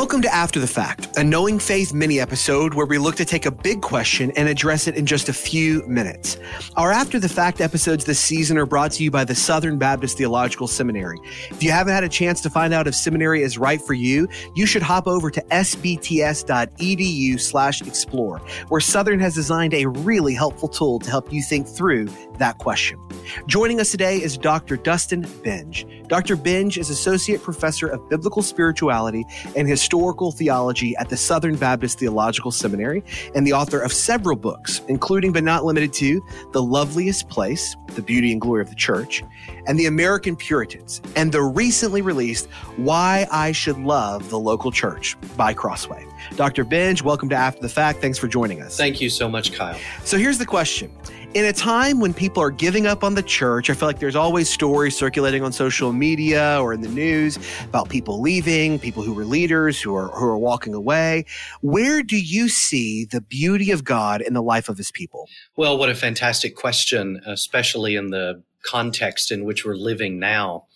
Welcome to After the Fact, a Knowing Faith mini episode where we look to take a big question and address it in just a few minutes. Our After the Fact episodes this season are brought to you by the Southern Baptist Theological Seminary. If you haven't had a chance to find out if seminary is right for you, you should hop over to sbts.edu slash explore, where Southern has designed a really helpful tool to help you think through that question. Joining us today is Dr. Dustin Benge. Dr. Benge is Associate Professor of Biblical Spirituality and Historical Theology at the Southern Baptist Theological Seminary and the author of several books, including but not limited to The Loveliest Place, The Beauty and Glory of the Church, and The American Puritans, and the recently released Why I Should Love the Local Church by Crossway. Dr. Benge, welcome to After the Fact. Thanks for joining us. Thank you so much, Kyle. So here's the question in a time when people are giving up on the church, I feel like there's always stories circulating on social media or in the news about people leaving, people who were leaders who are who are walking away. Where do you see the beauty of God in the life of his people? Well, what a fantastic question, especially in the context in which we're living now.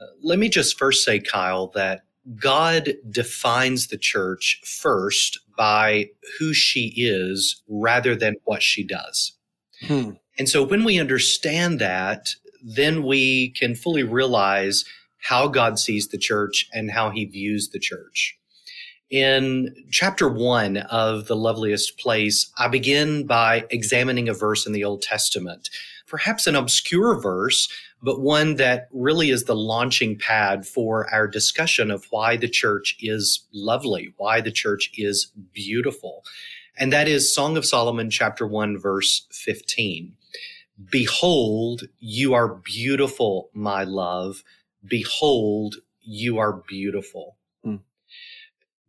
Uh, let me just first say, Kyle, that God defines the church first by who she is rather than what she does. Hmm. And so when we understand that, then we can fully realize how God sees the church and how he views the church. In chapter one of The Loveliest Place, I begin by examining a verse in the Old Testament, perhaps an obscure verse, but one that really is the launching pad for our discussion of why the church is lovely, why the church is beautiful and that is Song of Solomon, chapter 1, verse 15. Behold, you are beautiful, my love. Behold, you are beautiful. Hmm.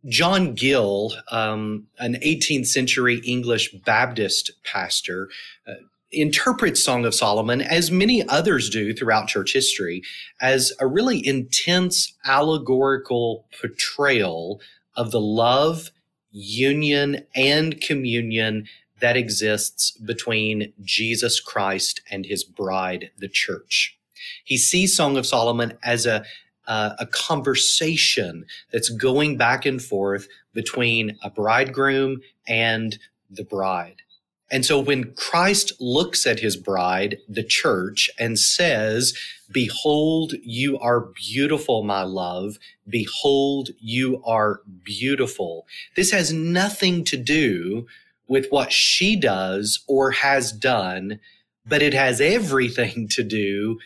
John Gill, um, an 18th century English Baptist pastor, uh, interprets Song of Solomon, as many others do throughout church history, as a really intense allegorical portrayal of the love union and communion that exists between Jesus Christ and his bride, the church. He sees Song of Solomon as a, uh, a conversation that's going back and forth between a bridegroom and the bride. And so when Christ looks at his bride, the church, and says, Behold, you are beautiful, my love. Behold, you are beautiful. This has nothing to do with what she does or has done, but it has everything to do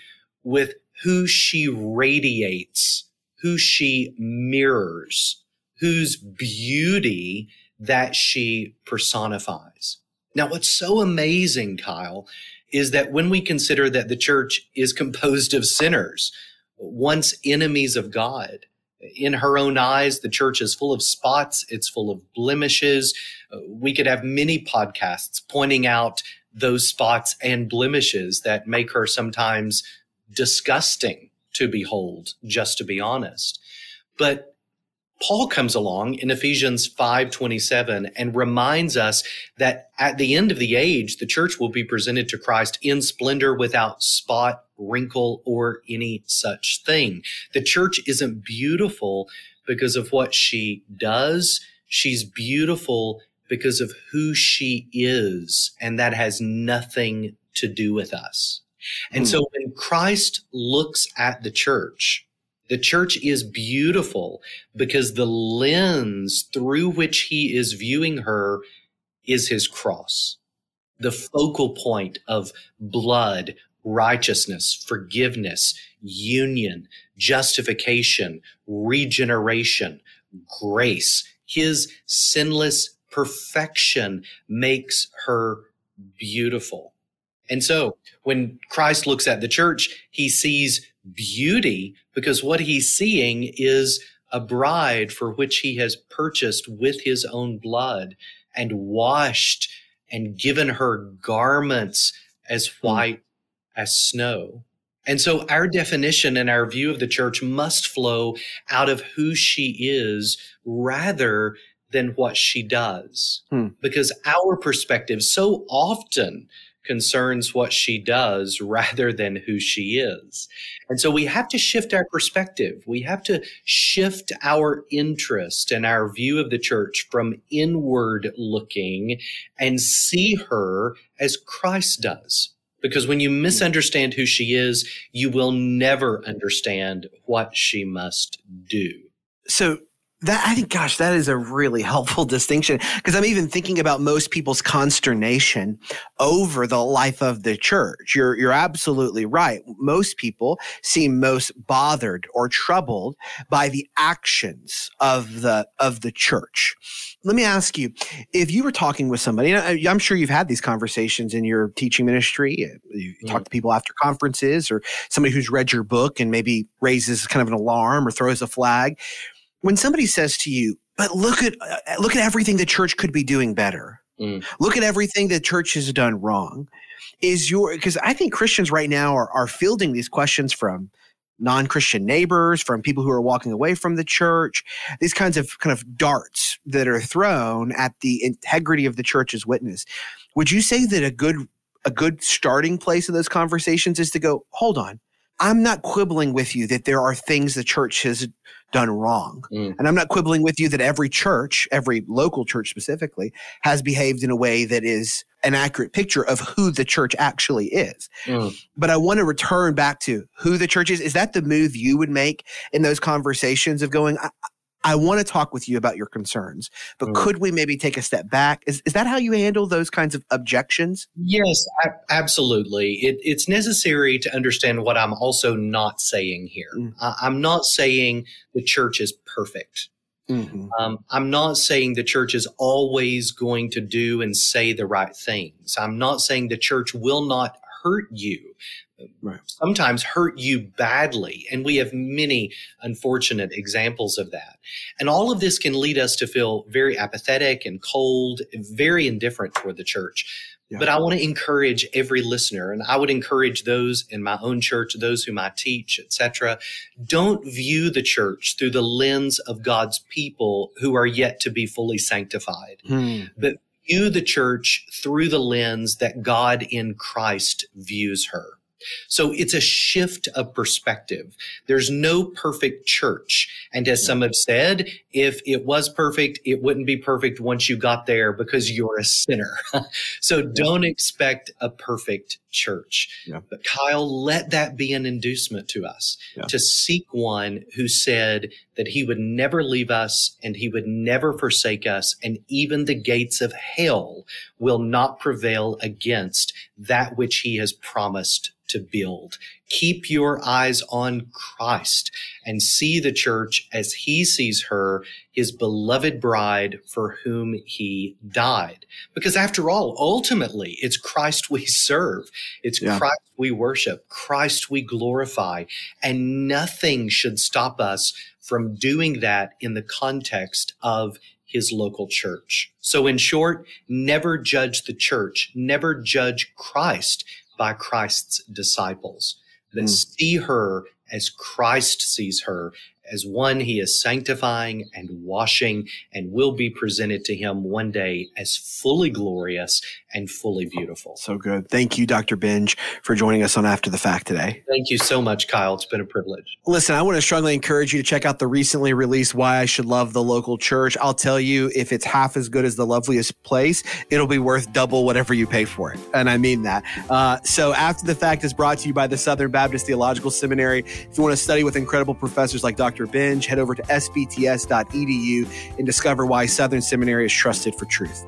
with who she radiates, who she mirrors, whose beauty that she personifies. Now, what's so amazing, Kyle, is that when we consider that the church is composed of sinners, once enemies of God, in her own eyes, the church is full of spots, it's full of blemishes. Uh, we could have many podcasts pointing out those spots and blemishes that make her sometimes disgusting to behold, just to be honest. But Paul comes along in Ephesians 5:27 and reminds us that at the end of the age the church will be presented to Christ in splendor without spot, wrinkle or any such thing. The church isn't beautiful because of what she does, she's beautiful because of who she is and that has nothing to do with us. And hmm. so when Christ looks at the church, the church is beautiful because the lens through which he is viewing her is his cross, the focal point of blood, righteousness, forgiveness, union, justification, regeneration, grace. His sinless perfection makes her beautiful. And so when Christ looks at the church, he sees beauty because what he's seeing is a bride for which he has purchased with his own blood and washed and given her garments as hmm. white mm. as snow. And so our definition and our view of the church must flow out of who she is rather than what she does. Hmm. Because our perspective so often concerns what she does rather than who she is. And so we have to shift our perspective. We have to shift our interest and our view of the church from inward looking and see her as Christ does. Because when you misunderstand who she is, you will never understand what she must do. So that I think, gosh, that is a really helpful distinction because I'm even thinking about most people's consternation over the life of the church. You're you're absolutely right. Most people seem most bothered or troubled by the actions of the of the church. Let me ask you, if you were talking with somebody, I'm sure you've had these conversations in your teaching ministry. You mm. talk to people after conferences or somebody who's read your book and maybe raises kind of an alarm or throws a flag when somebody says to you, but look at uh, look at everything the church could be doing better. Mm. Look at everything the church has done wrong. Is your because I think Christians right now are are fielding these questions from non-Christian neighbors, from people who are walking away from the church, these kinds of kind of darts that are thrown at the integrity of the church's witness. Would you say that a good a good starting place in those conversations is to go, hold on, I'm not quibbling with you that there are things the church has done wrong. Mm. And I'm not quibbling with you that every church, every local church specifically, has behaved in a way that is an accurate picture of who the church actually is. Mm. But I want to return back to who the church is. Is that the move you would make in those conversations of going, I, I want to talk with you about your concerns, but mm. could we maybe take a step back? Is, is that how you handle those kinds of objections? Yes, absolutely. It, it's necessary to understand what I'm also not saying here. Mm. I, I'm not saying the church is perfect. Mm-hmm. Um, I'm not saying the church is always going to do and say the right things. I'm not saying the church will not hurt you right. sometimes hurt you badly. And we have many unfortunate examples of that. And all of this can lead us to feel very apathetic and cold, very indifferent toward the church. Yeah. But I want to encourage every listener, and I would encourage those in my own church, those whom I teach, etc. Don't view the church through the lens of God's people who are yet to be fully sanctified, hmm. but view the church through the lens that God in Christ views her. So it's a shift of perspective. There's no perfect church. And as some have said, if it was perfect, it wouldn't be perfect once you got there because you're a sinner. so don't expect a perfect church. Yeah. But Kyle, let that be an inducement to us yeah. to seek one who said that he would never leave us and he would never forsake us. And even the gates of hell will not prevail against that which he has promised to build. Keep your eyes on Christ and see the church as he sees her, his beloved bride for whom he died. Because after all, ultimately, it's Christ we serve. It's yeah. Christ we worship, Christ we glorify, and nothing should stop us from doing that in the context of his local church. So in short, never judge the church, never judge Christ by Christ's disciples, that mm. see her as Christ sees her as one he is sanctifying and washing and will be presented to him one day as fully glorious and fully beautiful. So good. Thank you, Dr. Benge, for joining us on After the Fact today. Thank you so much, Kyle. It's been a privilege. Listen, I want to strongly encourage you to check out the recently released Why I Should Love the Local Church. I'll tell you, if it's half as good as the loveliest place, it'll be worth double whatever you pay for it. And I mean that. Uh, so, After the Fact is brought to you by the Southern Baptist Theological Seminary. If you want to study with incredible professors like Dr. Benge, head over to sbts.edu and discover why Southern Seminary is trusted for truth.